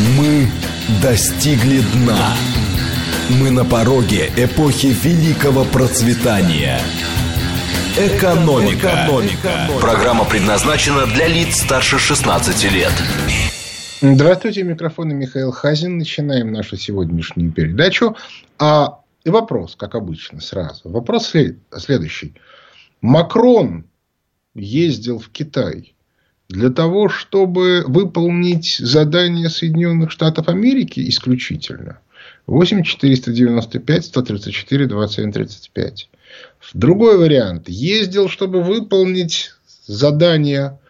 Мы достигли дна. Мы на пороге эпохи великого процветания. Экономика. Экономика. Программа предназначена для лиц старше 16 лет. Здравствуйте, микрофон Михаил Хазин. Начинаем нашу сегодняшнюю передачу. А вопрос, как обычно, сразу. Вопрос следующий. Макрон ездил в Китай для того, чтобы выполнить задание Соединенных Штатов Америки исключительно. 8 495 134 27 35. Другой вариант. Ездил, чтобы выполнить задание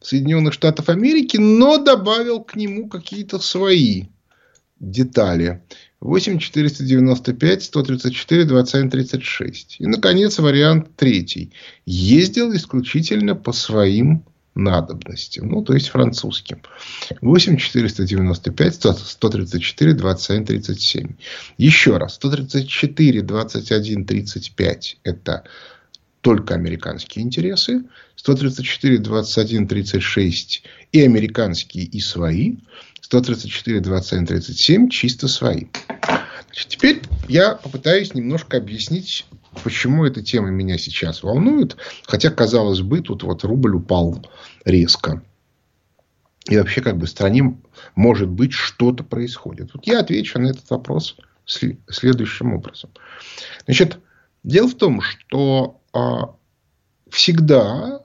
Соединенных Штатов Америки, но добавил к нему какие-то свои детали. 8 495 134 27 36. И, наконец, вариант третий. Ездил исключительно по своим надобностям. Ну, то есть французским. 8 495 134 27 37. Еще раз. 134 21 35 это только американские интересы. 134 21 36 и американские, и свои. 134, 27, 37 чисто свои. Значит, теперь я попытаюсь немножко объяснить, почему эта тема меня сейчас волнует. Хотя, казалось бы, тут вот рубль упал резко. И вообще, как бы, в стране, может быть, что-то происходит. Вот я отвечу на этот вопрос следующим образом. Значит, дело в том, что а, всегда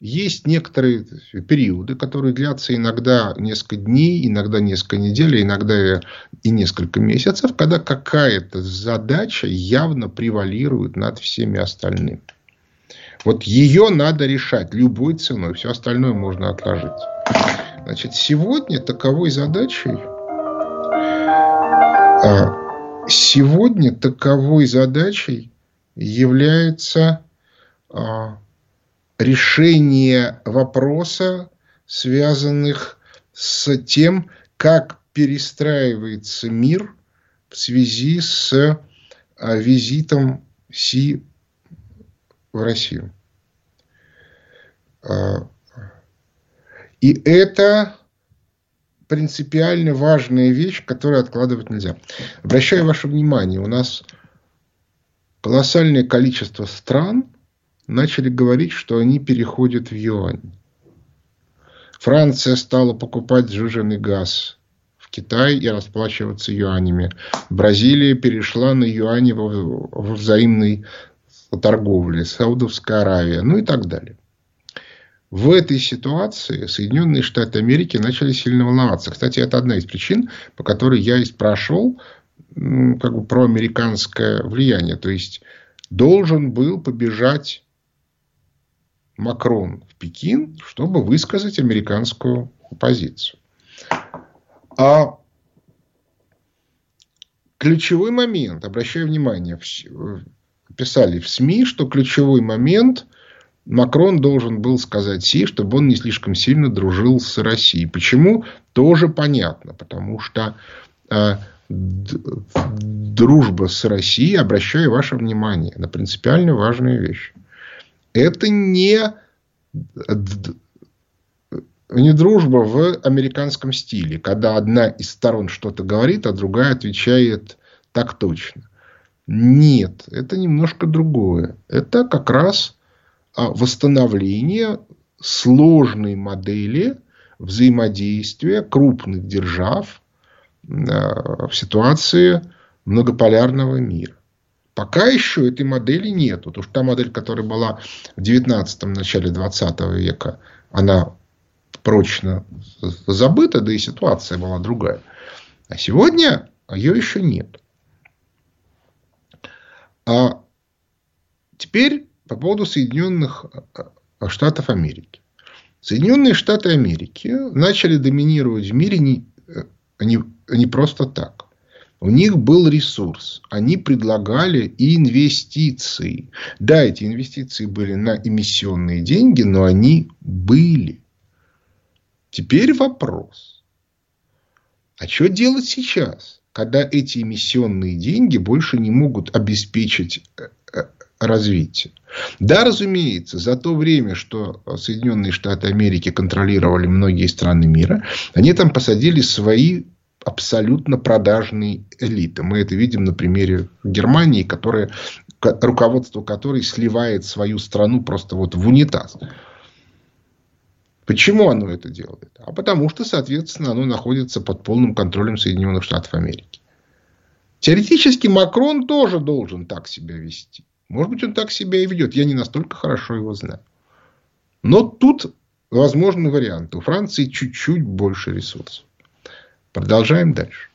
есть некоторые периоды, которые длятся иногда несколько дней, иногда несколько недель, иногда и несколько месяцев, когда какая-то задача явно превалирует над всеми остальными. Вот ее надо решать любой ценой, все остальное можно отложить. Значит, сегодня таковой задачей а, сегодня таковой задачей является а, решение вопроса, связанных с тем, как перестраивается мир в связи с а, визитом Си в Россию. А, и это принципиально важная вещь, которую откладывать нельзя. Обращаю ваше внимание, у нас колоссальное количество стран – начали говорить, что они переходят в юань. Франция стала покупать сжиженный газ в Китай и расплачиваться юанями. Бразилия перешла на юани во, во взаимной торговле. Саудовская Аравия, ну и так далее. В этой ситуации Соединенные Штаты Америки начали сильно волноваться. Кстати, это одна из причин, по которой я и спрашивал как бы, про американское влияние. То есть, должен был побежать Макрон в Пекин, чтобы высказать американскую позицию. А ключевой момент, обращаю внимание, писали в СМИ, что ключевой момент Макрон должен был сказать Си, чтобы он не слишком сильно дружил с Россией. Почему? Тоже понятно. Потому что э, дружба с Россией, обращаю ваше внимание на принципиально важную вещь это не, не дружба в американском стиле, когда одна из сторон что-то говорит, а другая отвечает так точно. Нет, это немножко другое. Это как раз а, восстановление сложной модели взаимодействия крупных держав а, в ситуации многополярного мира. Пока еще этой модели нет. Потому что та модель, которая была в 19-м, начале 20 века, она прочно забыта, да и ситуация была другая. А сегодня ее еще нет. А теперь по поводу Соединенных э, Штатов Америки. Соединенные Штаты Америки начали доминировать в мире не, э, не, не просто так. У них был ресурс. Они предлагали инвестиции. Да, эти инвестиции были на эмиссионные деньги, но они были. Теперь вопрос. А что делать сейчас, когда эти эмиссионные деньги больше не могут обеспечить э, э, развития. Да, разумеется, за то время, что Соединенные Штаты Америки контролировали многие страны мира, они там посадили свои абсолютно продажные элиты. Мы это видим на примере Германии, которая, руководство которой сливает свою страну просто вот в унитаз. Почему оно это делает? А потому что, соответственно, оно находится под полным контролем Соединенных Штатов Америки. Теоретически Макрон тоже должен так себя вести. Может быть, он так себя и ведет. Я не настолько хорошо его знаю. Но тут возможны варианты. У Франции чуть-чуть больше ресурсов. Продолжаем дальше.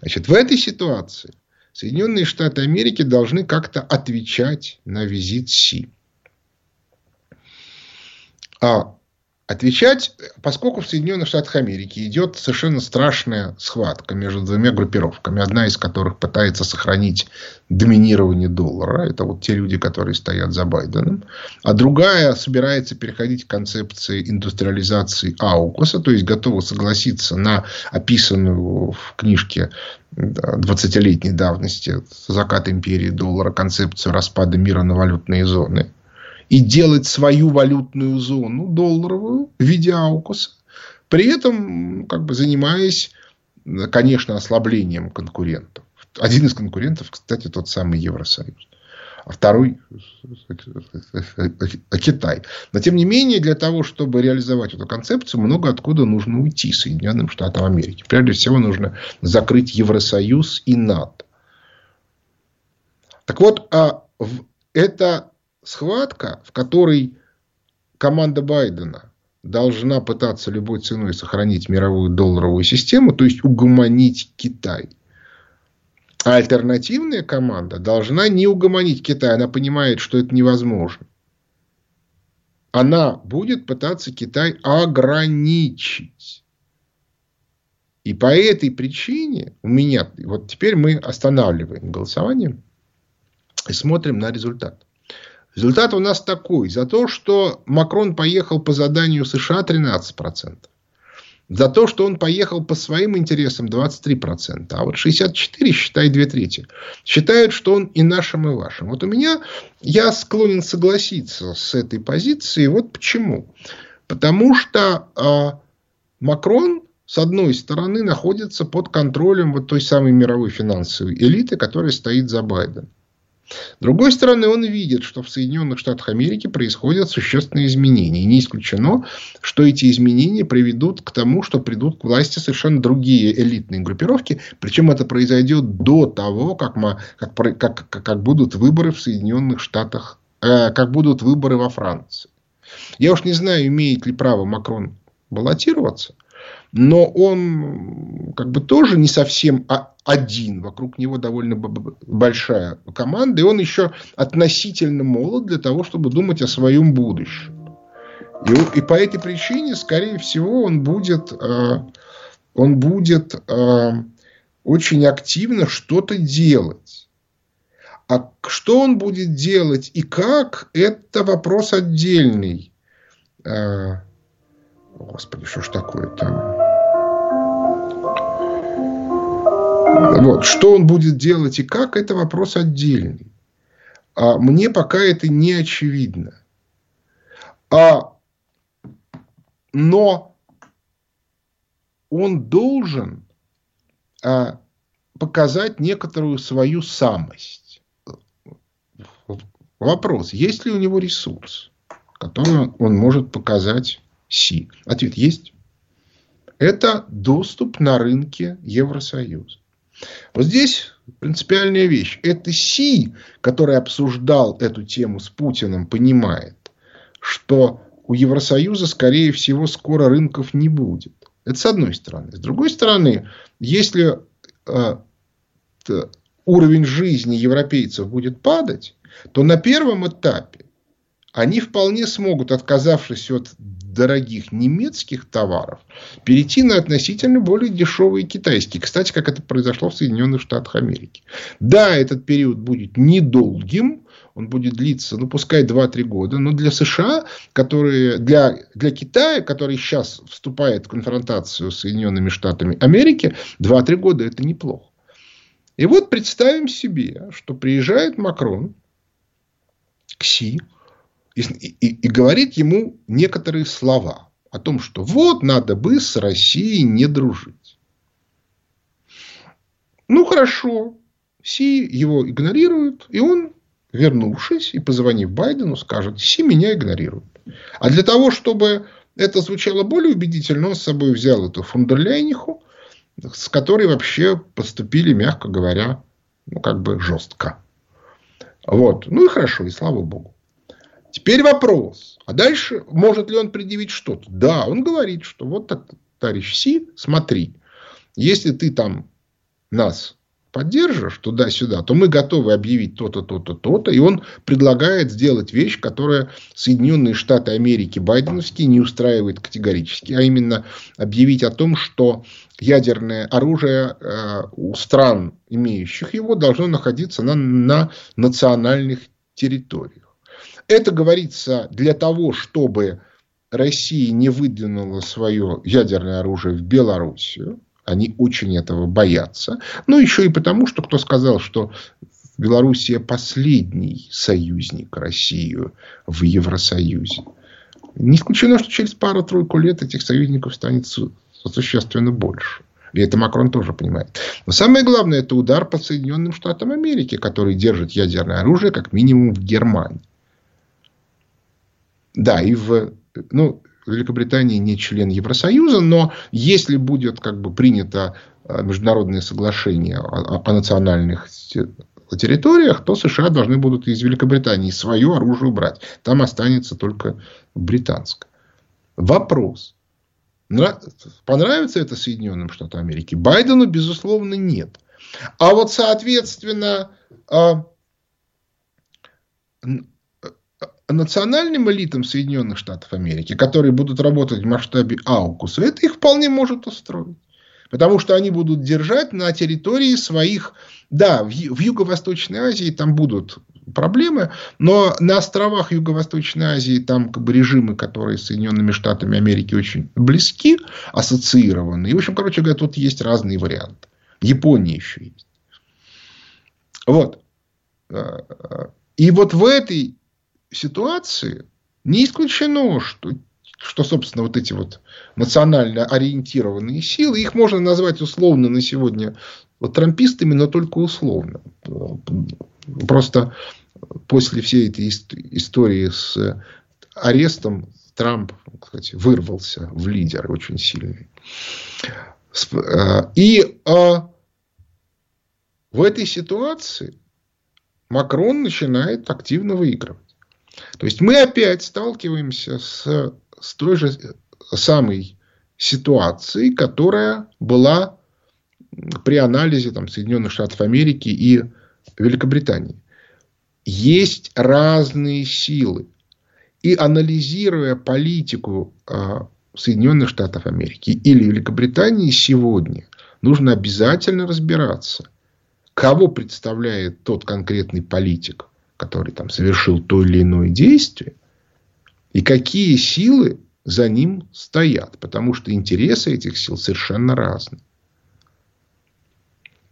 Значит, в этой ситуации Соединенные Штаты Америки должны как-то отвечать на визит Си. А отвечать, поскольку в Соединенных Штатах Америки идет совершенно страшная схватка между двумя группировками, одна из которых пытается сохранить доминирование доллара, это вот те люди, которые стоят за Байденом, а другая собирается переходить к концепции индустриализации Аукуса, то есть готова согласиться на описанную в книжке 20-летней давности «Закат империи доллара» концепцию распада мира на валютные зоны – и делать свою валютную зону долларовую в виде аукуса, при этом как бы занимаясь, конечно, ослаблением конкурентов. Один из конкурентов, кстати, тот самый Евросоюз. А второй Китай. Но, тем не менее, для того, чтобы реализовать эту концепцию, много откуда нужно уйти Соединенным Штатам Америки. Прежде всего, нужно закрыть Евросоюз и НАТО. Так вот, а это схватка, в которой команда Байдена должна пытаться любой ценой сохранить мировую долларовую систему, то есть угомонить Китай. А альтернативная команда должна не угомонить Китай, она понимает, что это невозможно. Она будет пытаться Китай ограничить. И по этой причине у меня, вот теперь мы останавливаем голосование и смотрим на результат. Результат у нас такой. За то, что Макрон поехал по заданию США 13%. За то, что он поехал по своим интересам 23%. А вот 64, считай, две трети. Считают, что он и нашим, и вашим. Вот у меня, я склонен согласиться с этой позицией. Вот почему. Потому что э, Макрон, с одной стороны, находится под контролем вот той самой мировой финансовой элиты, которая стоит за Байденом. С другой стороны, он видит, что в Соединенных Штатах Америки происходят существенные изменения. Не исключено, что эти изменения приведут к тому, что придут к власти совершенно другие элитные группировки. Причем это произойдет до того, как, мы, как, как, как будут выборы в Соединенных Штатах, э, как будут выборы во Франции. Я уж не знаю, имеет ли право Макрон баллотироваться но он как бы тоже не совсем один. Вокруг него довольно большая команда, и он еще относительно молод для того, чтобы думать о своем будущем. И, и по этой причине, скорее всего, он будет, э, он будет э, очень активно что-то делать. А что он будет делать и как, это вопрос отдельный. Э, господи, что ж такое-то? Вот. Что он будет делать и как, это вопрос отдельный. А мне пока это не очевидно. А, но он должен а, показать некоторую свою самость. Вопрос, есть ли у него ресурс, который он может показать Си? Ответ есть. Это доступ на рынке Евросоюза. Вот здесь принципиальная вещь. Это Си, который обсуждал эту тему с Путиным, понимает, что у Евросоюза, скорее всего, скоро рынков не будет. Это с одной стороны. С другой стороны, если э, уровень жизни европейцев будет падать, то на первом этапе они вполне смогут, отказавшись от дорогих немецких товаров, перейти на относительно более дешевые китайские. Кстати, как это произошло в Соединенных Штатах Америки. Да, этот период будет недолгим, он будет длиться, ну, пускай 2-3 года, но для США, которые, для, для Китая, который сейчас вступает в конфронтацию с Соединенными Штатами Америки, 2-3 года это неплохо. И вот представим себе, что приезжает Макрон, к Си и, и, и говорит ему некоторые слова о том, что вот надо бы с Россией не дружить. Ну хорошо, Си его игнорирует, и он, вернувшись и позвонив Байдену, скажет, Си меня игнорирует. А для того, чтобы это звучало более убедительно, он с собой взял эту фундерляйниху, с которой вообще поступили, мягко говоря, ну, как бы жестко. Вот. Ну и хорошо, и слава богу. Теперь вопрос. А дальше может ли он предъявить что-то? Да, он говорит, что вот так, товарищ Си, смотри, если ты там нас поддержишь туда-сюда, то мы готовы объявить то-то, то-то, то-то. И он предлагает сделать вещь, которая Соединенные Штаты Америки байденовские не устраивает категорически. А именно объявить о том, что ядерное оружие э, у стран, имеющих его, должно находиться на, на национальных территориях. Это говорится для того, чтобы Россия не выдвинула свое ядерное оружие в Белоруссию. Они очень этого боятся. Ну, еще и потому, что кто сказал, что Белоруссия последний союзник России в Евросоюзе. Не исключено, что через пару-тройку лет этих союзников станет существенно больше. И это Макрон тоже понимает. Но самое главное, это удар по Соединенным Штатам Америки, которые держат ядерное оружие как минимум в Германии. Да, и в... Ну, Великобритания не член Евросоюза, но если будет как бы принято э, международное соглашение о, о национальных территориях, то США должны будут из Великобритании свое оружие убрать. Там останется только британское. Вопрос. Понравится это Соединенным Штатам Америки? Байдену, безусловно, нет. А вот, соответственно, а, национальным элитам Соединенных Штатов Америки, которые будут работать в масштабе Аукуса, это их вполне может устроить. Потому что они будут держать на территории своих... Да, в, в Юго-Восточной Азии там будут проблемы, но на островах Юго-Восточной Азии там как бы режимы, которые с Соединенными Штатами Америки очень близки, ассоциированы. И, в общем, короче говоря, тут есть разные варианты. Япония еще есть. Вот. И вот в этой ситуации не исключено, что, что, собственно, вот эти вот национально ориентированные силы, их можно назвать условно на сегодня вот, трампистами, но только условно. Просто после всей этой истории с арестом Трамп, кстати, вырвался в лидер очень сильный. Э, и а, в этой ситуации Макрон начинает активно выигрывать. То есть мы опять сталкиваемся с, с той же самой ситуацией, которая была при анализе там, Соединенных Штатов Америки и Великобритании. Есть разные силы. И анализируя политику а, Соединенных Штатов Америки или Великобритании сегодня, нужно обязательно разбираться, кого представляет тот конкретный политик, который там совершил то или иное действие, и какие силы за ним стоят, потому что интересы этих сил совершенно разные.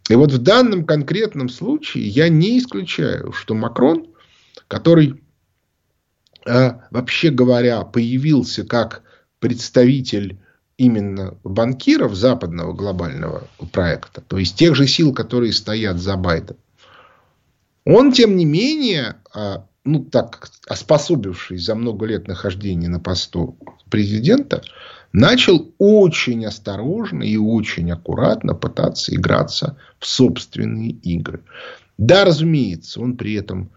И вот в данном конкретном случае я не исключаю, что Макрон, который, э, вообще говоря, появился как представитель именно банкиров западного глобального проекта, то есть тех же сил, которые стоят за Байденом, он, тем не менее, а, ну так, оспособившись за много лет нахождения на посту президента, начал очень осторожно и очень аккуратно пытаться играться в собственные игры. Да, разумеется, он при этом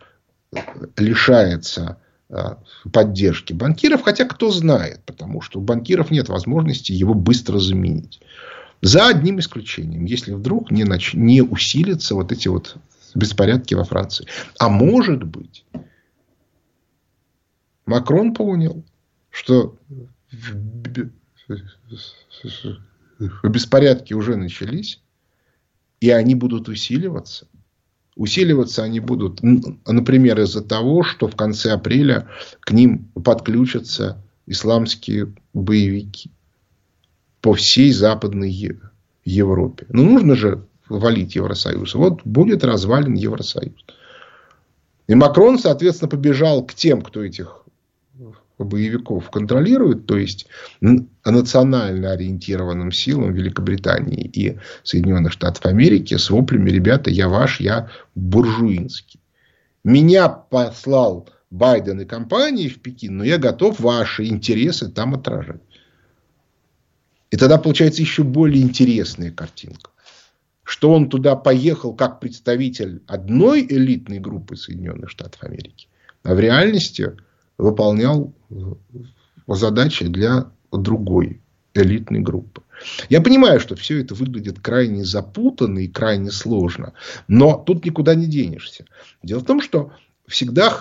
лишается а, поддержки банкиров, хотя кто знает, потому что у банкиров нет возможности его быстро заменить. За одним исключением, если вдруг не, нач... не усилятся вот эти вот беспорядки во Франции. А может быть, Макрон понял, что беспорядки уже начались, и они будут усиливаться. Усиливаться они будут, например, из-за того, что в конце апреля к ним подключатся исламские боевики по всей Западной Европе. Ну, нужно же валить Евросоюз. Вот будет развален Евросоюз. И Макрон, соответственно, побежал к тем, кто этих боевиков контролирует, то есть национально ориентированным силам Великобритании и Соединенных Штатов Америки с воплями «Ребята, я ваш, я буржуинский». Меня послал Байден и компании в Пекин, но я готов ваши интересы там отражать. И тогда получается еще более интересная картинка. Что он туда поехал как представитель одной элитной группы Соединенных Штатов Америки, а в реальности выполнял э, задачи для другой элитной группы. Я понимаю, что все это выглядит крайне запутанно и крайне сложно, но тут никуда не денешься. Дело в том, что всегда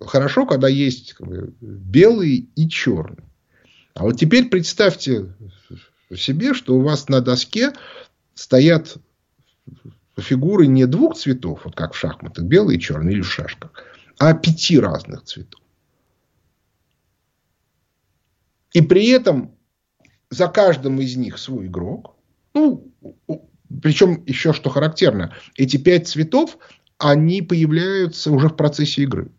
хорошо, когда есть белый и черный. А вот теперь представьте себе, что у вас на доске стоят фигуры не двух цветов, вот как в шахматах, белый и черный или в шашках, а пяти разных цветов. И при этом за каждым из них свой игрок. Ну, причем еще что характерно, эти пять цветов, они появляются уже в процессе игры.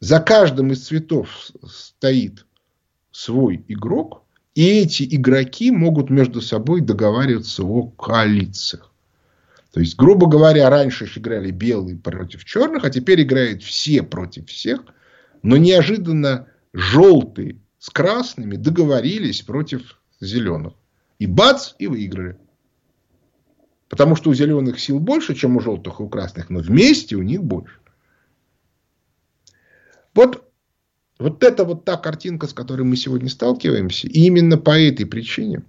За каждым из цветов стоит свой игрок, и эти игроки могут между собой договариваться о коалициях. То есть, грубо говоря, раньше играли белые против черных, а теперь играют все против всех. Но неожиданно желтые с красными договорились против зеленых. И бац, и выиграли. Потому что у зеленых сил больше, чем у желтых и у красных, но вместе у них больше. Вот, вот это вот та картинка, с которой мы сегодня сталкиваемся. И именно по этой причине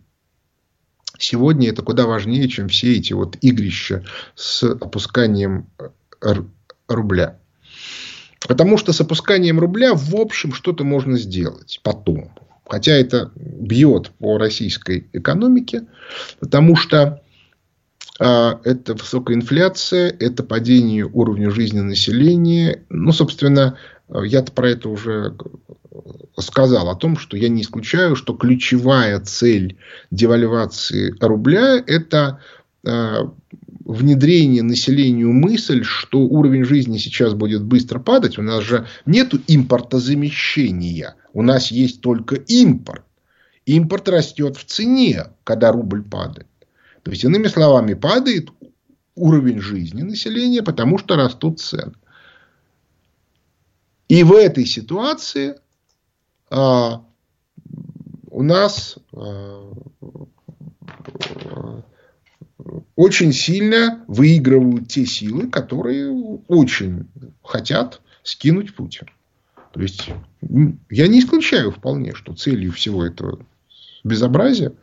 сегодня это куда важнее, чем все эти вот игрища с опусканием рубля. Потому что с опусканием рубля, в общем, что-то можно сделать потом. Хотя это бьет по российской экономике, потому что а, это высокая инфляция, это падение уровня жизни населения. Ну, собственно, я-то про это уже сказал, о том, что я не исключаю, что ключевая цель девальвации рубля – это а, внедрение населению мысль, что уровень жизни сейчас будет быстро падать. У нас же нет импортозамещения. У нас есть только импорт. Импорт растет в цене, когда рубль падает. То есть, иными словами, падает уровень жизни населения, потому что растут цены. И в этой ситуации а, у нас а, очень сильно выигрывают те силы, которые очень хотят скинуть Путина. То есть, я не исключаю вполне, что целью всего этого безобразия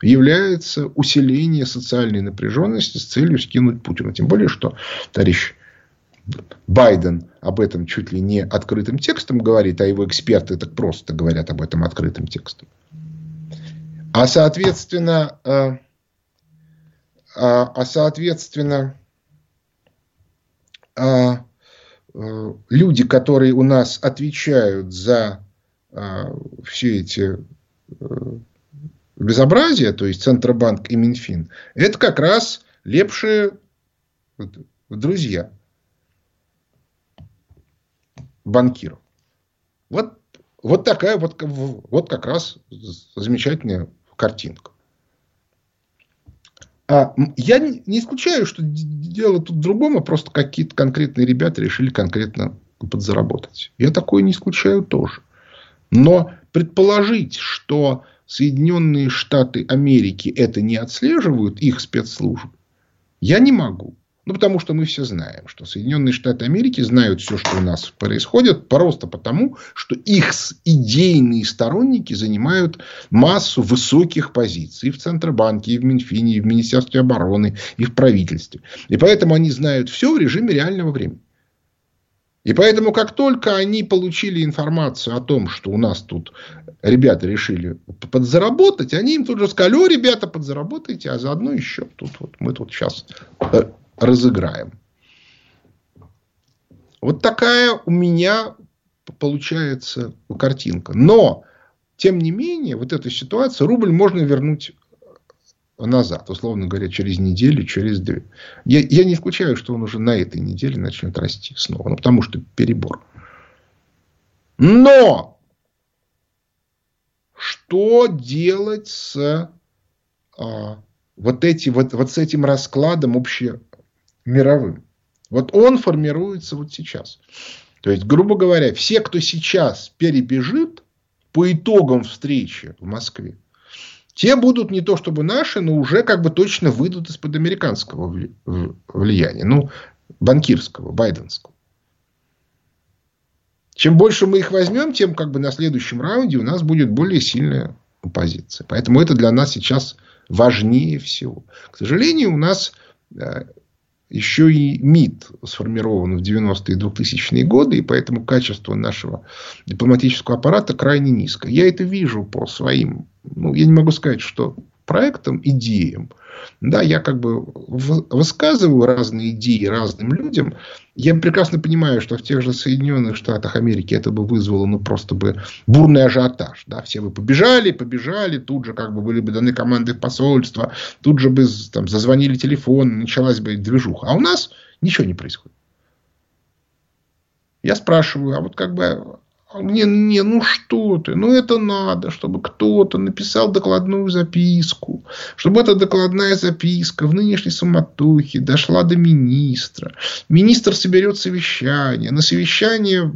является усиление социальной напряженности с целью скинуть Путина. Тем более, что товарищ Байден об этом чуть ли не открытым текстом говорит, а его эксперты так просто говорят об этом открытым текстом. А соответственно, э, а, а соответственно, а, люди, которые у нас отвечают за а, все эти э, безобразия, то есть Центробанк и Минфин, это как раз лепшие друзья банкиров. Вот, вот такая вот, вот как раз замечательная картинка. А я не исключаю, что дело тут в другом, а просто какие-то конкретные ребята решили конкретно подзаработать. Я такое не исключаю тоже. Но предположить, что Соединенные Штаты Америки это не отслеживают, их спецслужбы, я не могу. Ну, потому что мы все знаем, что Соединенные Штаты Америки знают все, что у нас происходит, просто потому, что их идейные сторонники занимают массу высоких позиций и в Центробанке, и в Минфине, и в Министерстве обороны, и в правительстве. И поэтому они знают все в режиме реального времени. И поэтому, как только они получили информацию о том, что у нас тут ребята решили подзаработать, они им тут же сказали, о, ребята, подзаработайте, а заодно еще тут вот мы тут сейчас э, разыграем. Вот такая у меня получается картинка. Но, тем не менее, вот эта ситуация, рубль можно вернуть назад, условно говоря, через неделю, через две. Я, я не исключаю, что он уже на этой неделе начнет расти снова, ну, потому что перебор. Но что делать с а, вот, эти, вот, вот с этим раскладом общемировым? Вот он формируется вот сейчас. То есть, грубо говоря, все, кто сейчас перебежит по итогам встречи в Москве, те будут не то чтобы наши, но уже как бы точно выйдут из-под американского влияния. Ну, банкирского, байденского. Чем больше мы их возьмем, тем как бы на следующем раунде у нас будет более сильная оппозиция. Поэтому это для нас сейчас важнее всего. К сожалению, у нас э, еще и МИД сформирован в 90-е и 2000-е годы, и поэтому качество нашего дипломатического аппарата крайне низкое. Я это вижу по своим, ну, я не могу сказать, что проектам, идеям. Да, я как бы высказываю разные идеи разным людям. Я прекрасно понимаю, что в тех же Соединенных Штатах Америки это бы вызвало ну, просто бы бурный ажиотаж. Да? Все бы побежали, побежали, тут же как бы были бы даны команды в посольство, тут же бы там, зазвонили телефон, началась бы движуха. А у нас ничего не происходит. Я спрашиваю, а вот как бы не, не, ну что ты, ну это надо, чтобы кто-то написал докладную записку, чтобы эта докладная записка в нынешней суматохе дошла до министра. Министр соберет совещание. На совещание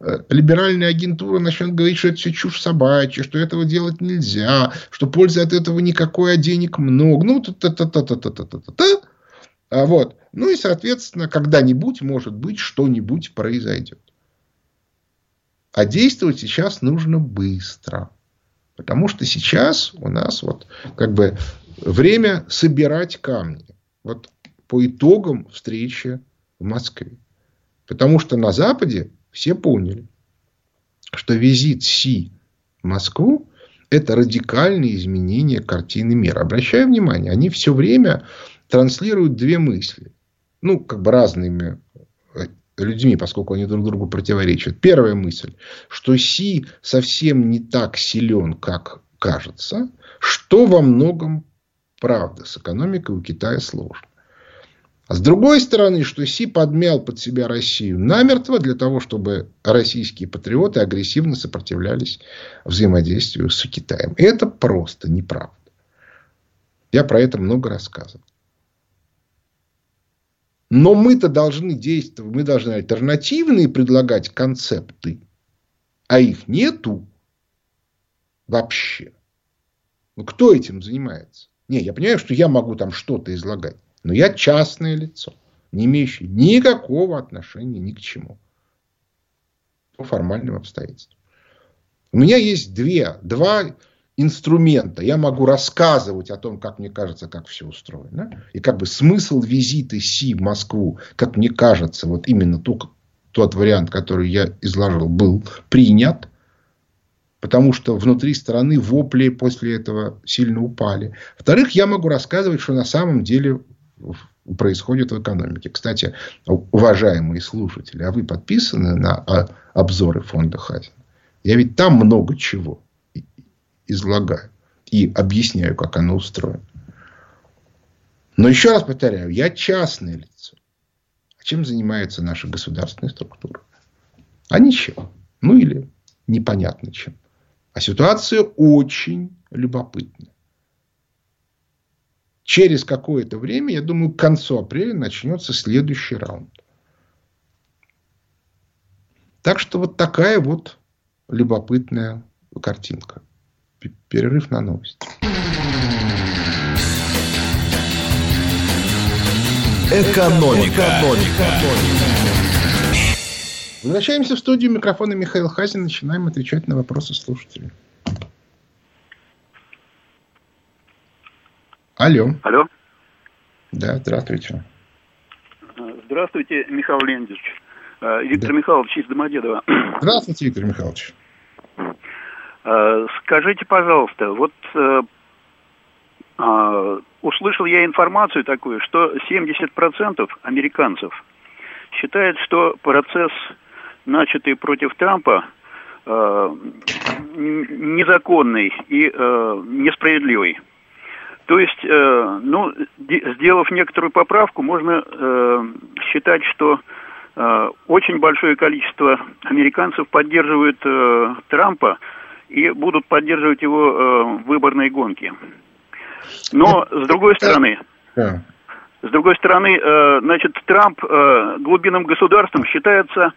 э, либеральная агентура начнет говорить, что это все чушь собачья, что этого делать нельзя, что пользы от этого никакой, а денег много. Ну, та-та-та-та-та-та-та-та. А вот. Ну и, соответственно, когда-нибудь, может быть, что-нибудь произойдет. А действовать сейчас нужно быстро. Потому что сейчас у нас вот как бы время собирать камни. Вот по итогам встречи в Москве. Потому что на Западе все поняли, что визит Си в Москву – это радикальное изменение картины мира. Обращаю внимание, они все время транслируют две мысли. Ну, как бы разными людьми, поскольку они друг другу противоречат. Первая мысль, что Си совсем не так силен, как кажется, что во многом правда. С экономикой у Китая сложно. А с другой стороны, что Си подмял под себя Россию намертво для того, чтобы российские патриоты агрессивно сопротивлялись взаимодействию с Китаем. И это просто неправда. Я про это много рассказывал. Но мы-то должны действовать, мы должны альтернативные предлагать концепты, а их нету вообще. Ну, кто этим занимается? Не, я понимаю, что я могу там что-то излагать, но я частное лицо, не имеющее никакого отношения ни к чему. По формальным обстоятельствам. У меня есть две, два инструмента. Я могу рассказывать о том, как мне кажется, как все устроено. И как бы смысл визита Си в Москву, как мне кажется, вот именно тот, тот вариант, который я изложил, был принят. Потому что внутри страны вопли после этого сильно упали. Во-вторых, я могу рассказывать, что на самом деле происходит в экономике. Кстати, уважаемые слушатели, а вы подписаны на обзоры фонда Хазина? Я ведь там много чего излагаю и объясняю, как оно устроено. Но еще раз повторяю, я частное лицо. А чем занимается наша государственная структура? А ничем. Ну или непонятно чем. А ситуация очень любопытная. Через какое-то время, я думаю, к концу апреля начнется следующий раунд. Так что вот такая вот любопытная картинка. Перерыв на новости. Экономика. Экономика. Возвращаемся в студию. Микрофона Михаил Хазин. Начинаем отвечать на вопросы слушателей. Алло. Алло. Да, здравствуйте. Здравствуйте, Михаил Леонидович. Э, Виктор да. Михайлович из Домодедова. Здравствуйте, Виктор Михайлович. Э, скажите, пожалуйста, вот э, э, услышал я информацию такую, что 70% американцев считают, что процесс, начатый против Трампа, незаконный и несправедливый. То есть, э, ну, сделав некоторую поправку, можно э, считать, что э, очень большое количество американцев поддерживают э, Трампа и будут поддерживать его э, в выборной гонке. Но с другой стороны, с другой стороны, э, значит, Трамп э, глубинным государством считается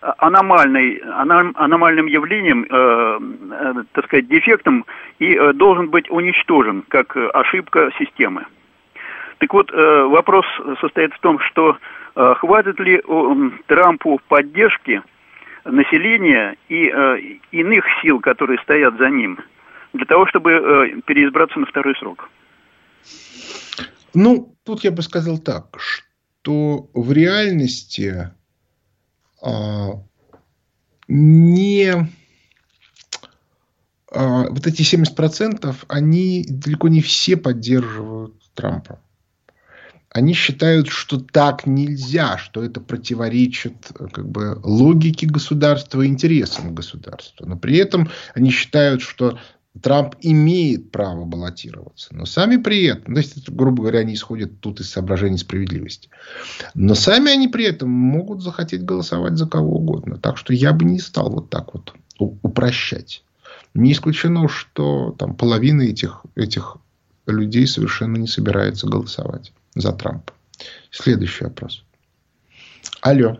аномальной, аномальным явлением, э, э, так сказать, дефектом и э, должен быть уничтожен как ошибка системы. Так вот, э, вопрос состоит в том, что э, хватит ли э, Трампу поддержки населения и э, иных сил, которые стоят за ним, для того, чтобы э, переизбраться на второй срок. Ну, тут я бы сказал так, что в реальности а, не а, вот эти 70%, они далеко не все поддерживают Трампа. Они считают, что так нельзя, что это противоречит как бы, логике государства и интересам государства. Но при этом они считают, что Трамп имеет право баллотироваться. Но сами при этом, то есть, грубо говоря, они исходят тут из соображений справедливости. Но сами они при этом могут захотеть голосовать за кого угодно. Так что я бы не стал вот так вот упрощать. Не исключено, что там половина этих, этих людей совершенно не собирается голосовать за Трампа. Следующий вопрос. Алло.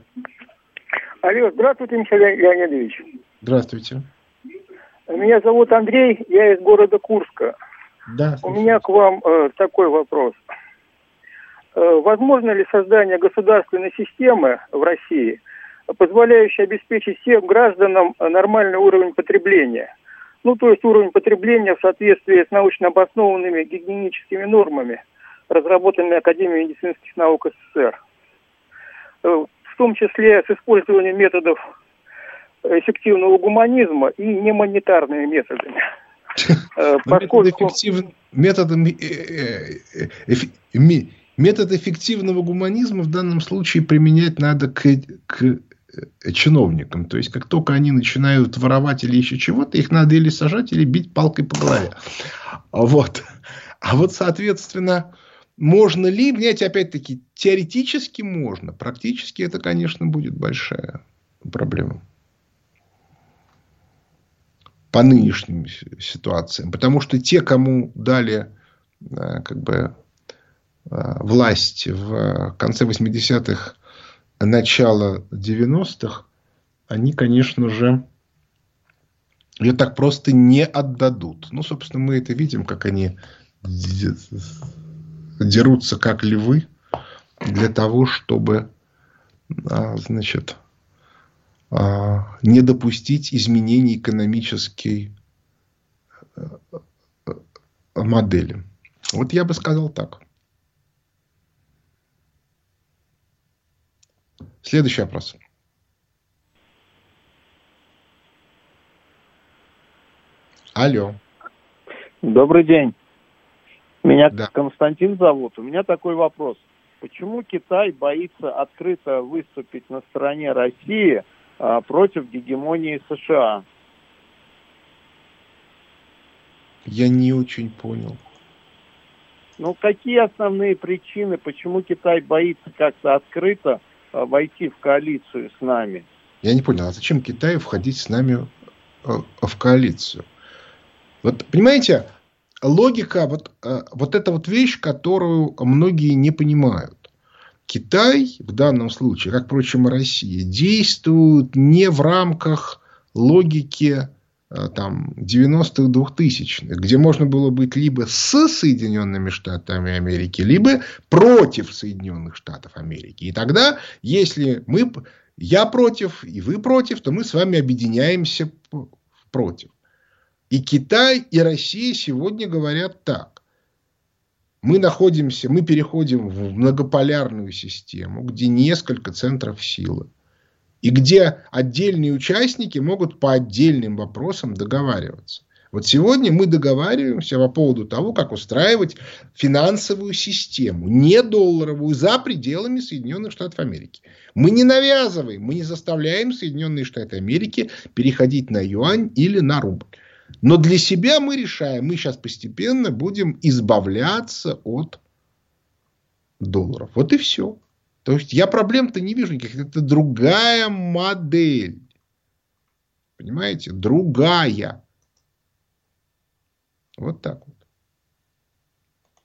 Алло, здравствуйте, Михаил Леонидович. Здравствуйте. Меня зовут Андрей, я из города Курска. Да, У меня к вам э, такой вопрос. Э, возможно ли создание государственной системы в России, позволяющей обеспечить всем гражданам нормальный уровень потребления? Ну, то есть уровень потребления в соответствии с научно обоснованными гигиеническими нормами, разработанными Академией медицинских наук СССР. Э, в том числе с использованием методов эффективного гуманизма и немонетарными методами. Э, поскольку... Метод, метод эффективного гуманизма в данном случае применять надо к, к э, чиновникам. То есть, как только они начинают воровать или еще чего-то, их надо или сажать, или бить палкой по голове. Вот. А вот, соответственно, можно ли, понимаете, опять-таки, теоретически можно, практически это, конечно, будет большая проблема по нынешним ситуациям. Потому что те, кому дали э, как бы, э, власть в конце 80-х, начало 90-х, они, конечно же, ее так просто не отдадут. Ну, собственно, мы это видим, как они дерутся как львы для того, чтобы а, значит, а, не допустить изменений экономической э, э, модели. Вот я бы сказал так. Следующий вопрос. Алло. Добрый день. Меня да. Константин зовут. У меня такой вопрос. Почему Китай боится открыто выступить на стороне России – а, против гегемонии США. Я не очень понял. Ну, какие основные причины, почему Китай боится как-то открыто а, войти в коалицию с нами? Я не понял, а зачем Китаю входить с нами а, в коалицию? Вот, понимаете, логика, вот, вот эта вот вещь, которую многие не понимают. Китай в данном случае, как, впрочем, и Россия, действует не в рамках логики э, там, 90-х, 2000-х, где можно было быть либо с Соединенными Штатами Америки, либо против Соединенных Штатов Америки. И тогда, если мы, я против, и вы против, то мы с вами объединяемся против. И Китай, и Россия сегодня говорят так мы находимся, мы переходим в многополярную систему, где несколько центров силы. И где отдельные участники могут по отдельным вопросам договариваться. Вот сегодня мы договариваемся по поводу того, как устраивать финансовую систему, не долларовую, за пределами Соединенных Штатов Америки. Мы не навязываем, мы не заставляем Соединенные Штаты Америки переходить на юань или на рубль. Но для себя мы решаем, мы сейчас постепенно будем избавляться от долларов. Вот и все. То есть я проблем-то не вижу никаких. Это другая модель. Понимаете? Другая. Вот так вот.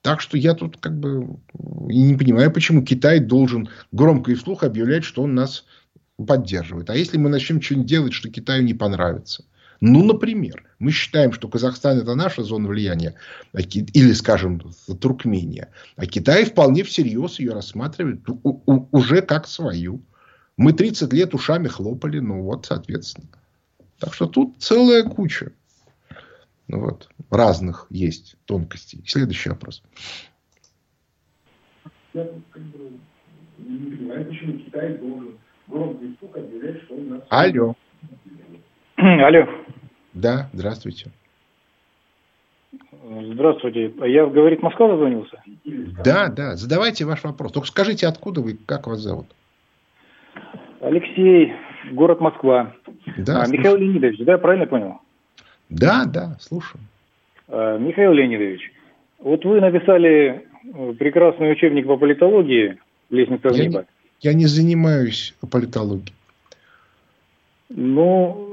Так что я тут как бы не понимаю, почему Китай должен громко и вслух объявлять, что он нас поддерживает. А если мы начнем что-нибудь делать, что Китаю не понравится? Ну, например, мы считаем, что Казахстан это наша зона влияния, а или, скажем, Туркмения, а Китай вполне всерьез ее рассматривает уже как свою. Мы 30 лет ушами хлопали, ну вот, соответственно. Так что тут целая куча ну, вот, разных есть тонкостей. Следующий вопрос. Я как бы не понимаю, почему Китай должен громко и объявлять, что он нас... Алло. Алло. Да, здравствуйте. Здравствуйте. Я в «Говорит Москва» дозвонился? Да, да. Задавайте ваш вопрос. Только скажите, откуда вы, как вас зовут? Алексей, город Москва. Да, а, Михаил Леонидович, да, я правильно понял? Да, да, слушаю. А, Михаил Леонидович, вот вы написали прекрасный учебник по политологии «Лестница в небо». Я не занимаюсь политологией. Ну,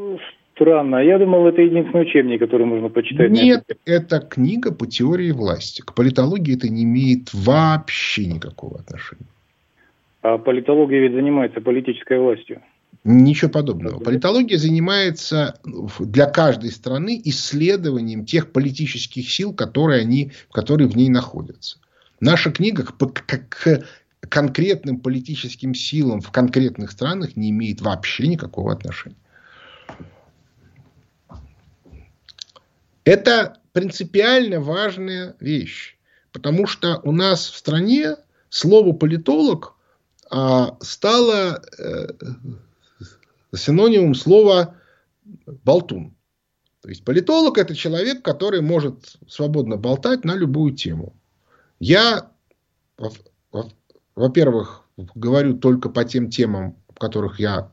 странно. Я думал, это единственный учебник, который можно почитать. Нет, это книга по теории власти. К политологии это не имеет вообще никакого отношения. А политология ведь занимается политической властью. Ничего подобного. Политология занимается для каждой страны исследованием тех политических сил, которые, они, которые в ней находятся. Наша книга к, к, к конкретным политическим силам в конкретных странах не имеет вообще никакого отношения. Это принципиально важная вещь. Потому что у нас в стране слово политолог а, стало э, синонимом слова болтун. То есть политолог это человек, который может свободно болтать на любую тему. Я во-первых, говорю только по тем темам, в которых я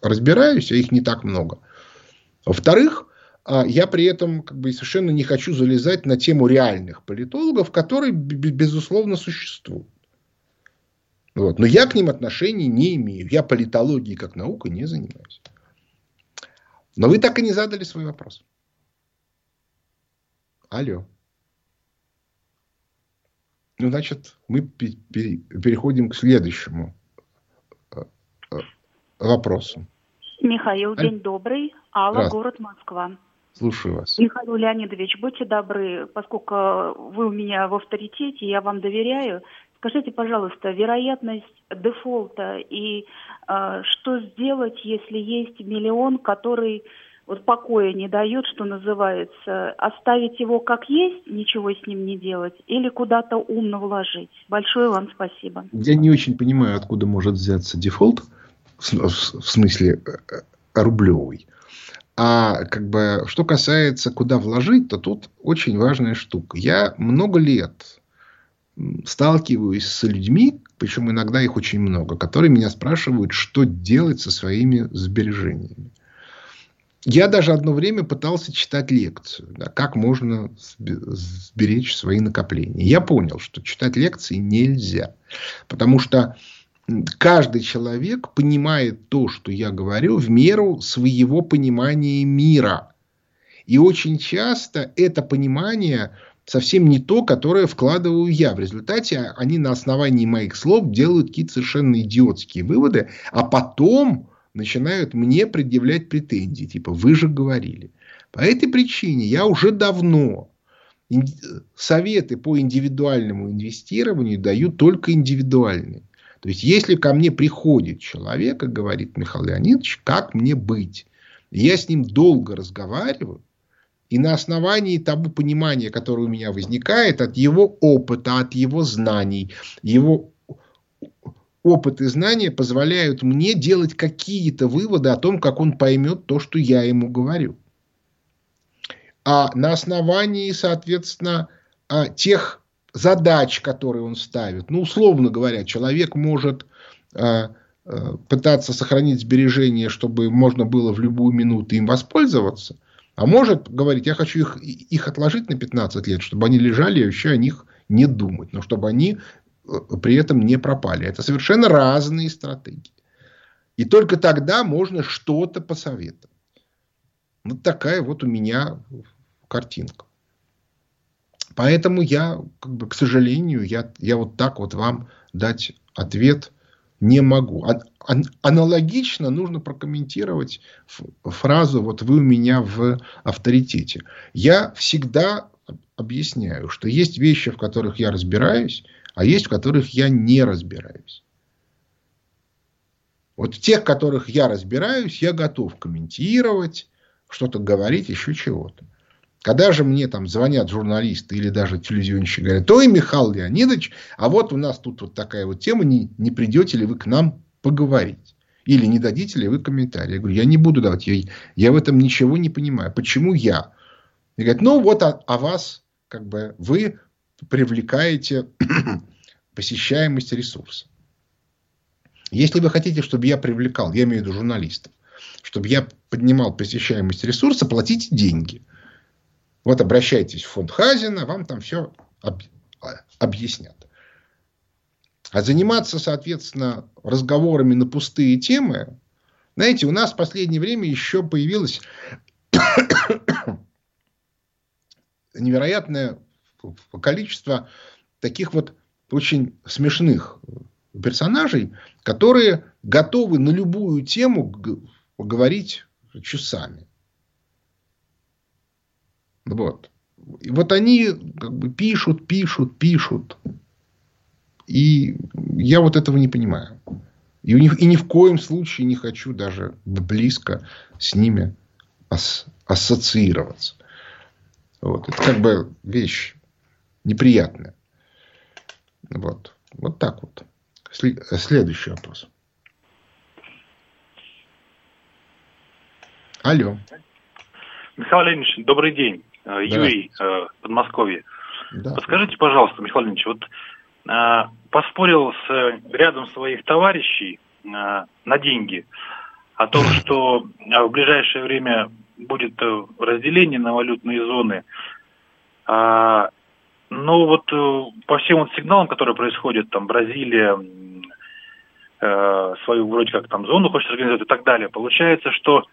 разбираюсь, а их не так много. Во-вторых, я при этом как бы совершенно не хочу залезать на тему реальных политологов, которые, безусловно, существуют. Вот. Но я к ним отношений не имею. Я политологией как наукой не занимаюсь. Но вы так и не задали свой вопрос. Алло. Ну, значит, мы переходим к следующему э, э, вопросу. Михаил, день добрый. Алла, город Москва. Слушаю вас. Михаил Леонидович, будьте добры, поскольку вы у меня в авторитете, я вам доверяю. Скажите, пожалуйста, вероятность дефолта и э, что сделать, если есть миллион, который вот покоя не дает, что называется, оставить его как есть, ничего с ним не делать, или куда-то умно вложить. Большое вам спасибо. Я не очень понимаю, откуда может взяться дефолт, в смысле э, рублевый. А как бы, что касается, куда вложить, то тут очень важная штука. Я много лет сталкиваюсь с людьми, причем иногда их очень много, которые меня спрашивают, что делать со своими сбережениями. Я даже одно время пытался читать лекцию, да, как можно сберечь свои накопления. Я понял, что читать лекции нельзя. Потому что каждый человек понимает то, что я говорю, в меру своего понимания мира. И очень часто это понимание совсем не то, которое вкладываю я. В результате они на основании моих слов делают какие-то совершенно идиотские выводы, а потом начинают мне предъявлять претензии. Типа, вы же говорили. По этой причине я уже давно советы по индивидуальному инвестированию даю только индивидуальные. То есть, если ко мне приходит человек и говорит, Михаил Леонидович, как мне быть? Я с ним долго разговариваю, и на основании того понимания, которое у меня возникает, от его опыта, от его знаний, его опыт и знания позволяют мне делать какие-то выводы о том, как он поймет то, что я ему говорю. А на основании, соответственно, а, тех задач, которые он ставит. Ну, условно говоря, человек может а, а, пытаться сохранить сбережения, чтобы можно было в любую минуту им воспользоваться. А может говорить, я хочу их, их отложить на 15 лет, чтобы они лежали, и вообще о них не думать. Но чтобы они э, при этом не пропали. Это совершенно разные стратегии. И только тогда можно что-то посоветовать. Вот такая вот у меня картинка. Поэтому я, как бы, к сожалению, я, я вот так вот вам дать ответ не могу. А, а, аналогично нужно прокомментировать фразу «вот вы у меня в авторитете». Я всегда объясняю, что есть вещи, в которых я разбираюсь, а есть, в которых я не разбираюсь. Вот в тех, в которых я разбираюсь, я готов комментировать, что-то говорить, еще чего-то. Когда же мне там звонят журналисты или даже телевизионщики, говорят, ой, Михаил Леонидович, а вот у нас тут вот такая вот тема, не, не придете ли вы к нам поговорить? Или не дадите ли вы комментарий? Я говорю, я не буду давать, я, я в этом ничего не понимаю. Почему я? И говорят, ну вот о, о вас, как бы, вы привлекаете посещаемость ресурса. Если вы хотите, чтобы я привлекал, я имею в виду журналистов, чтобы я поднимал посещаемость ресурса, платите деньги. Вот обращайтесь в фонд Хазина, вам там все об, объяснят. А заниматься, соответственно, разговорами на пустые темы, знаете, у нас в последнее время еще появилось невероятное количество таких вот очень смешных персонажей, которые готовы на любую тему говорить часами. Вот. И вот они как бы пишут, пишут, пишут. И я вот этого не понимаю. И, ни, и ни в коем случае не хочу даже близко с ними ас, ассоциироваться. Вот. Это как бы вещь неприятная. Вот. Вот так вот. Следующий вопрос. Алло. Михаил Леонидович, добрый день. Э, Юрий, э, Подмосковье. Да. Подскажите, пожалуйста, Михаил Леонидович, вот э, поспорил с э, рядом своих товарищей э, на деньги о том, что в ближайшее время будет разделение на валютные зоны. А, но вот по всем вот сигналам, которые происходят, там Бразилия э, свою вроде как там зону хочет организовать и так далее, получается, что э,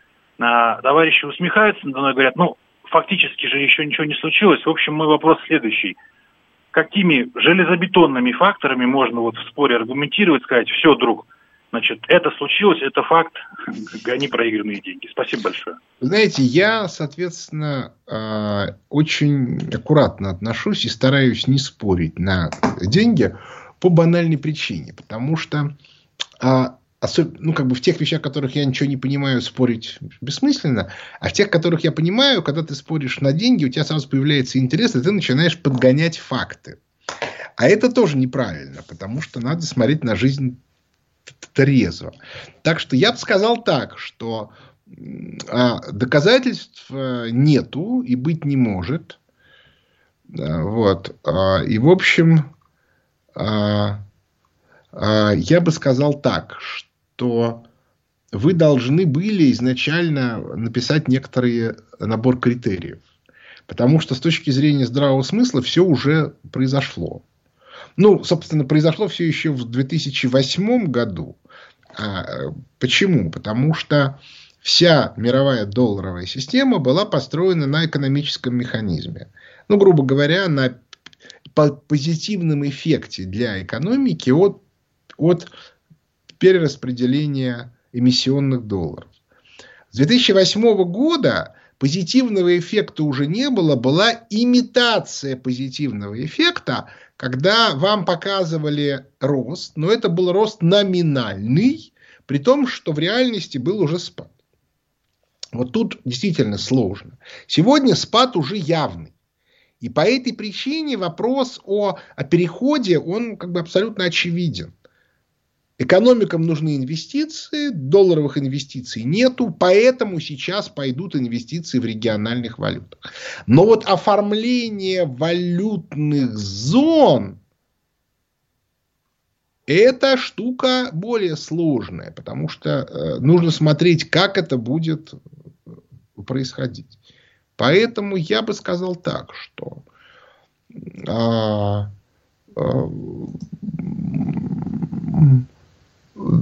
товарищи усмехаются надо мной, говорят, ну, фактически же еще ничего не случилось. В общем, мой вопрос следующий. Какими железобетонными факторами можно вот в споре аргументировать, сказать, все, друг, Значит, это случилось, это факт, гони проигранные деньги. Спасибо большое. Знаете, я, соответственно, а, очень аккуратно отношусь и стараюсь не спорить на деньги по банальной причине. Потому что а, особенно, ну, как бы в тех вещах, в которых я ничего не понимаю, спорить бессмысленно. А в тех, которых я понимаю, когда ты споришь на деньги, у тебя сразу появляется интерес, и ты начинаешь подгонять факты. А это тоже неправильно, потому что надо смотреть на жизнь трезво. Так что я бы сказал так, что а, доказательств э, нету и быть не может. Вот. А, и, в общем, а, я бы сказал так, что то вы должны были изначально написать некоторый набор критериев. Потому что с точки зрения здравого смысла все уже произошло. Ну, собственно, произошло все еще в 2008 году. А, почему? Потому что вся мировая долларовая система была построена на экономическом механизме. Ну, грубо говоря, на позитивном эффекте для экономики от, от перераспределения эмиссионных долларов. С 2008 года позитивного эффекта уже не было, была имитация позитивного эффекта, когда вам показывали рост, но это был рост номинальный, при том, что в реальности был уже спад. Вот тут действительно сложно. Сегодня спад уже явный. И по этой причине вопрос о, о переходе, он как бы абсолютно очевиден. Экономикам нужны инвестиции, долларовых инвестиций нету, поэтому сейчас пойдут инвестиции в региональных валютах. Но вот оформление валютных зон это штука более сложная, потому что э, нужно смотреть, как это будет происходить. Поэтому я бы сказал так, что а, а,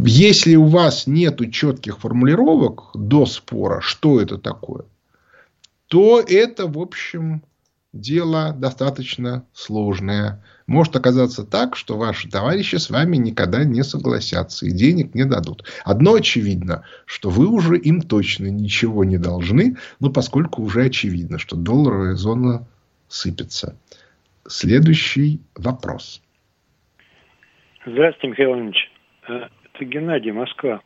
если у вас нет четких формулировок до спора, что это такое, то это, в общем, дело достаточно сложное. Может оказаться так, что ваши товарищи с вами никогда не согласятся и денег не дадут. Одно очевидно, что вы уже им точно ничего не должны, ну, поскольку уже очевидно, что долларовая зона сыпется. Следующий вопрос. Здравствуйте, Михаил Иванович. Это Геннадий, Москва.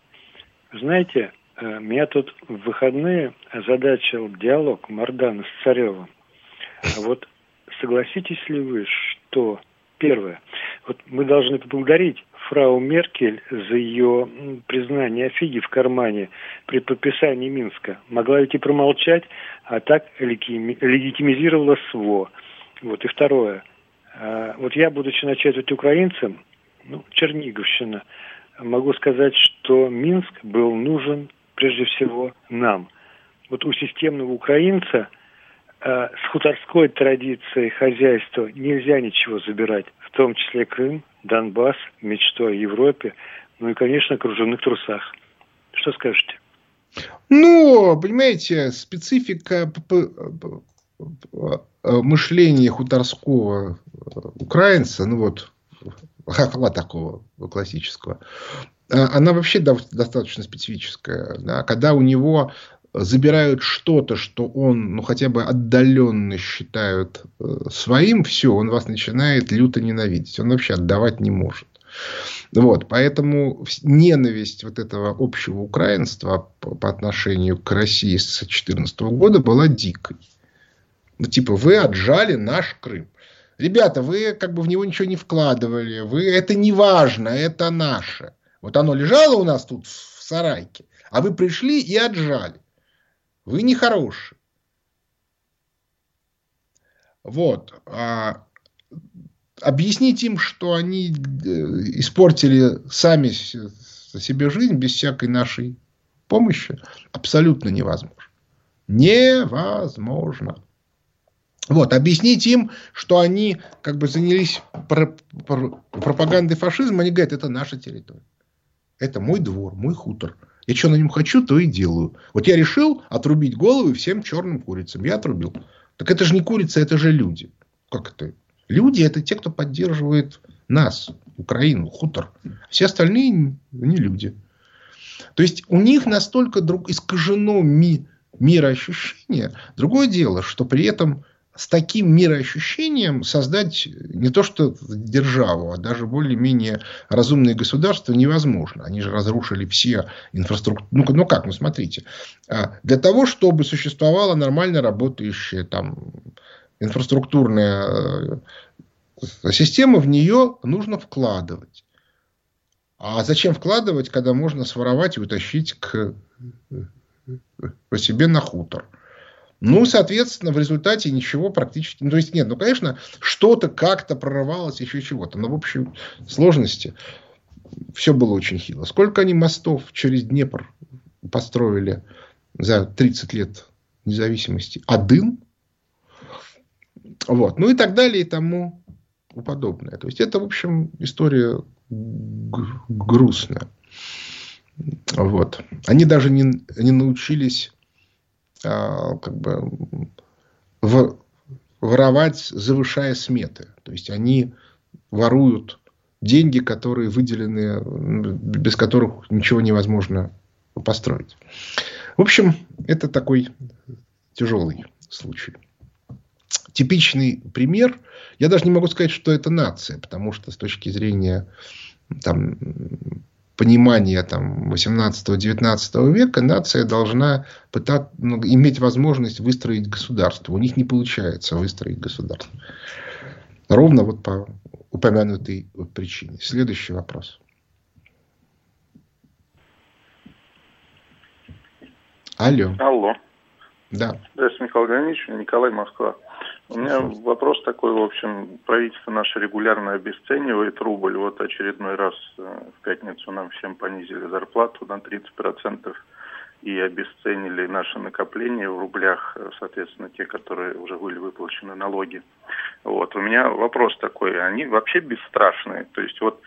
Знаете, э, меня тут в выходные озадачил диалог Мардана с Царевым. А вот согласитесь ли вы, что первое, вот мы должны поблагодарить фрау Меркель за ее признание о в кармане при подписании Минска. Могла ведь и промолчать, а так легитимизировала СВО. Вот. И второе. А, вот я, будучи начать украинцем, ну, Черниговщина, могу сказать, что Минск был нужен прежде всего нам. Вот у системного украинца э, с хуторской традицией хозяйства нельзя ничего забирать, в том числе Крым, Донбасс, мечту о Европе, ну и, конечно, кружевных трусах. Что скажете? Ну, понимаете, специфика мышления хуторского украинца, ну вот хохла такого классического, а, она вообще достаточно специфическая. Да? Когда у него забирают что-то, что он, ну, хотя бы отдаленно считают э, своим, все, он вас начинает люто ненавидеть. Он вообще отдавать не может. Вот, поэтому ненависть вот этого общего украинства по отношению к России с 2014 года была дикой. Ну, типа, вы отжали наш Крым. Ребята, вы как бы в него ничего не вкладывали. Вы, это не важно, это наше. Вот оно лежало у нас тут в сарайке, а вы пришли и отжали. Вы нехорошие. Вот. А объяснить им, что они э, испортили сами себе жизнь без всякой нашей помощи, абсолютно невозможно. Невозможно. Вот, объяснить им, что они как бы занялись пропагандой фашизма, они говорят, это наша территория. Это мой двор, мой хутор. Я что на нем хочу, то и делаю. Вот я решил отрубить головы всем черным курицам. Я отрубил. Так это же не курица, это же люди. Как это? Люди это те, кто поддерживает нас, Украину, хутор. Все остальные не люди. То есть у них настолько друг, искажено ми, мироощущение. Другое дело, что при этом с таким мироощущением создать не то что державу, а даже более-менее разумные государства невозможно. Они же разрушили все инфраструктуры. Ну, ну как, ну смотрите. А, для того, чтобы существовала нормально работающая там инфраструктурная э, система, в нее нужно вкладывать. А зачем вкладывать, когда можно своровать и утащить к, по себе на хутор? Ну, соответственно, в результате ничего практически... Ну, то есть, нет, ну, конечно, что-то как-то прорывалось, еще чего-то. Но в общей сложности все было очень хило. Сколько они мостов через Днепр построили за 30 лет независимости? Один? Вот. Ну, и так далее, и тому подобное. То есть, это, в общем, история грустная. Вот. Они даже не, не научились как бы воровать, завышая сметы. То есть они воруют деньги, которые выделены, без которых ничего невозможно построить. В общем, это такой тяжелый случай. Типичный пример. Я даже не могу сказать, что это нация, потому что с точки зрения там, понимания там, 18-19 века нация должна пытаться, ну, иметь возможность выстроить государство. У них не получается выстроить государство. Ровно вот по упомянутой причине. Следующий вопрос. Алло. Алло. Да. Здравствуйте, Михаил Леонидович, Николай Москва. У меня вопрос такой, в общем, правительство наше регулярно обесценивает рубль. Вот очередной раз э, в пятницу нам всем понизили зарплату на 30%. и обесценили наши накопления в рублях, соответственно, те, которые уже были выплачены налоги. Вот. У меня вопрос такой, они вообще бесстрашные? То есть вот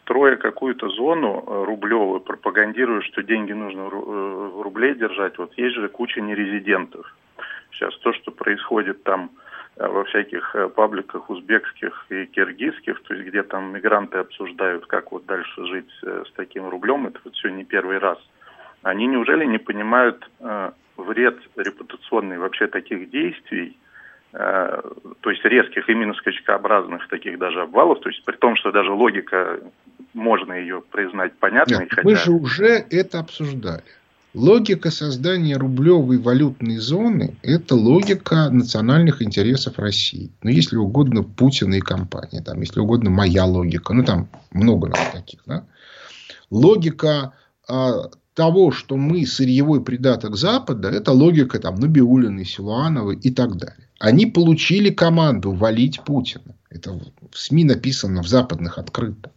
строя какую-то зону э, рублевую, пропагандируя, что деньги нужно в э, рублей держать, вот есть же куча нерезидентов. Сейчас то, что происходит там э, во всяких пабликах узбекских и киргизских, то есть где там мигранты обсуждают, как вот дальше жить с таким рублем, это вот все не первый раз. Они неужели не понимают вред репутационный вообще таких действий, Э, то есть резких, именно скачкообразных таких даже обвалов, то есть при том, что даже логика, можно ее признать понятной. Нет, хотя... Мы же уже это обсуждали. Логика создания рублевой валютной зоны – это логика национальных интересов России. Ну, если угодно, Путина и компания. Там, если угодно, моя логика. Ну, там много раз таких. Да? Логика а, того, что мы сырьевой придаток Запада, это логика там, Набиулиной, Силуановой и так далее. Они получили команду валить Путина. Это в СМИ написано в западных открыто.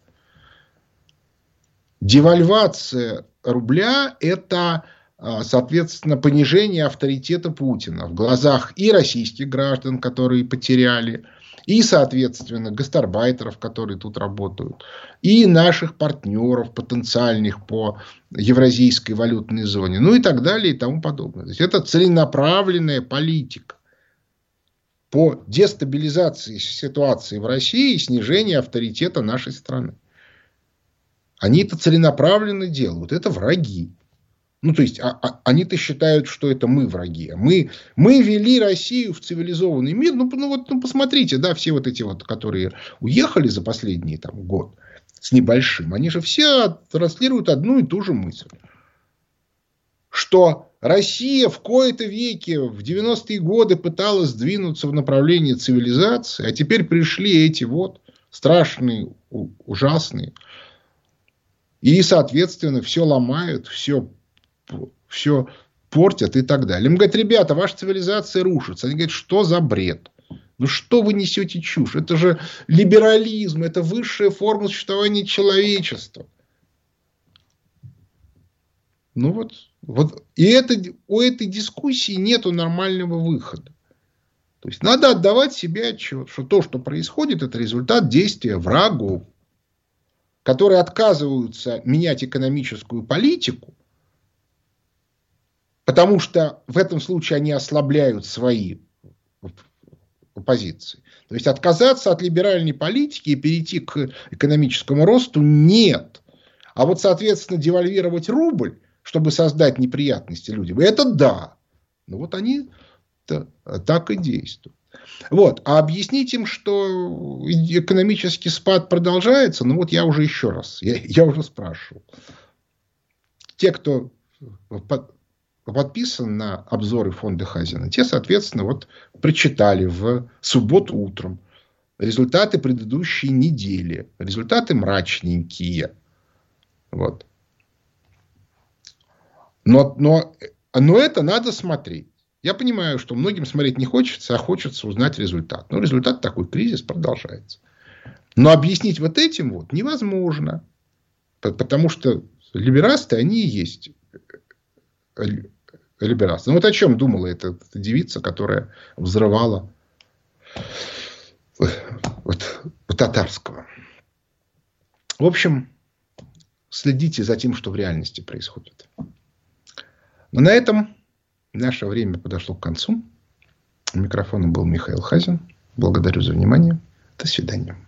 Девальвация рубля – это, а, соответственно, понижение авторитета Путина в глазах и российских граждан, которые потеряли, и, соответственно, гастарбайтеров, которые тут работают, и наших партнеров потенциальных по евразийской валютной зоне, ну и так далее и тому подобное. То есть это целенаправленная политика по дестабилизации ситуации в России и снижению авторитета нашей страны. Они это целенаправленно делают. Это враги. Ну, то есть, а, а, они-то считают, что это мы враги. Мы, мы вели Россию в цивилизованный мир. Ну, ну, вот, ну, посмотрите, да, все вот эти вот, которые уехали за последний там, год с небольшим, они же все транслируют одну и ту же мысль. Что Россия в кои-то веке, в 90-е годы пыталась двинуться в направлении цивилизации, а теперь пришли эти вот страшные, ужасные. И, соответственно, все ломают, все, все портят и так далее. Им говорят, ребята, ваша цивилизация рушится. Они говорят, что за бред? Ну что вы несете чушь? Это же либерализм, это высшая форма существования человечества. Ну вот, вот и это, у этой дискуссии нет нормального выхода. То есть надо отдавать себе отчет, что то, что происходит, это результат действия врагов, которые отказываются менять экономическую политику, потому что в этом случае они ослабляют свои позиции. То есть отказаться от либеральной политики и перейти к экономическому росту нет. А вот, соответственно, девальвировать рубль чтобы создать неприятности людям. Это да. Ну вот они так и действуют. Вот. А объяснить им, что экономический спад продолжается, ну вот я уже еще раз, я, я уже спрашивал. Те, кто под, подписан на обзоры фонда Хазина, те, соответственно, вот прочитали в субботу утром результаты предыдущей недели. Результаты мрачненькие. Вот. Но, но, но это надо смотреть. Я понимаю, что многим смотреть не хочется, а хочется узнать результат. Но результат такой, кризис продолжается. Но объяснить вот этим вот невозможно. Потому что либерасты, они и есть э, либерасты. Ну вот о чем думала эта, девица, которая взрывала вот, татарского. В общем, следите за тем, что в реальности происходит. Но на этом наше время подошло к концу. У микрофона был Михаил Хазин. Благодарю за внимание. До свидания.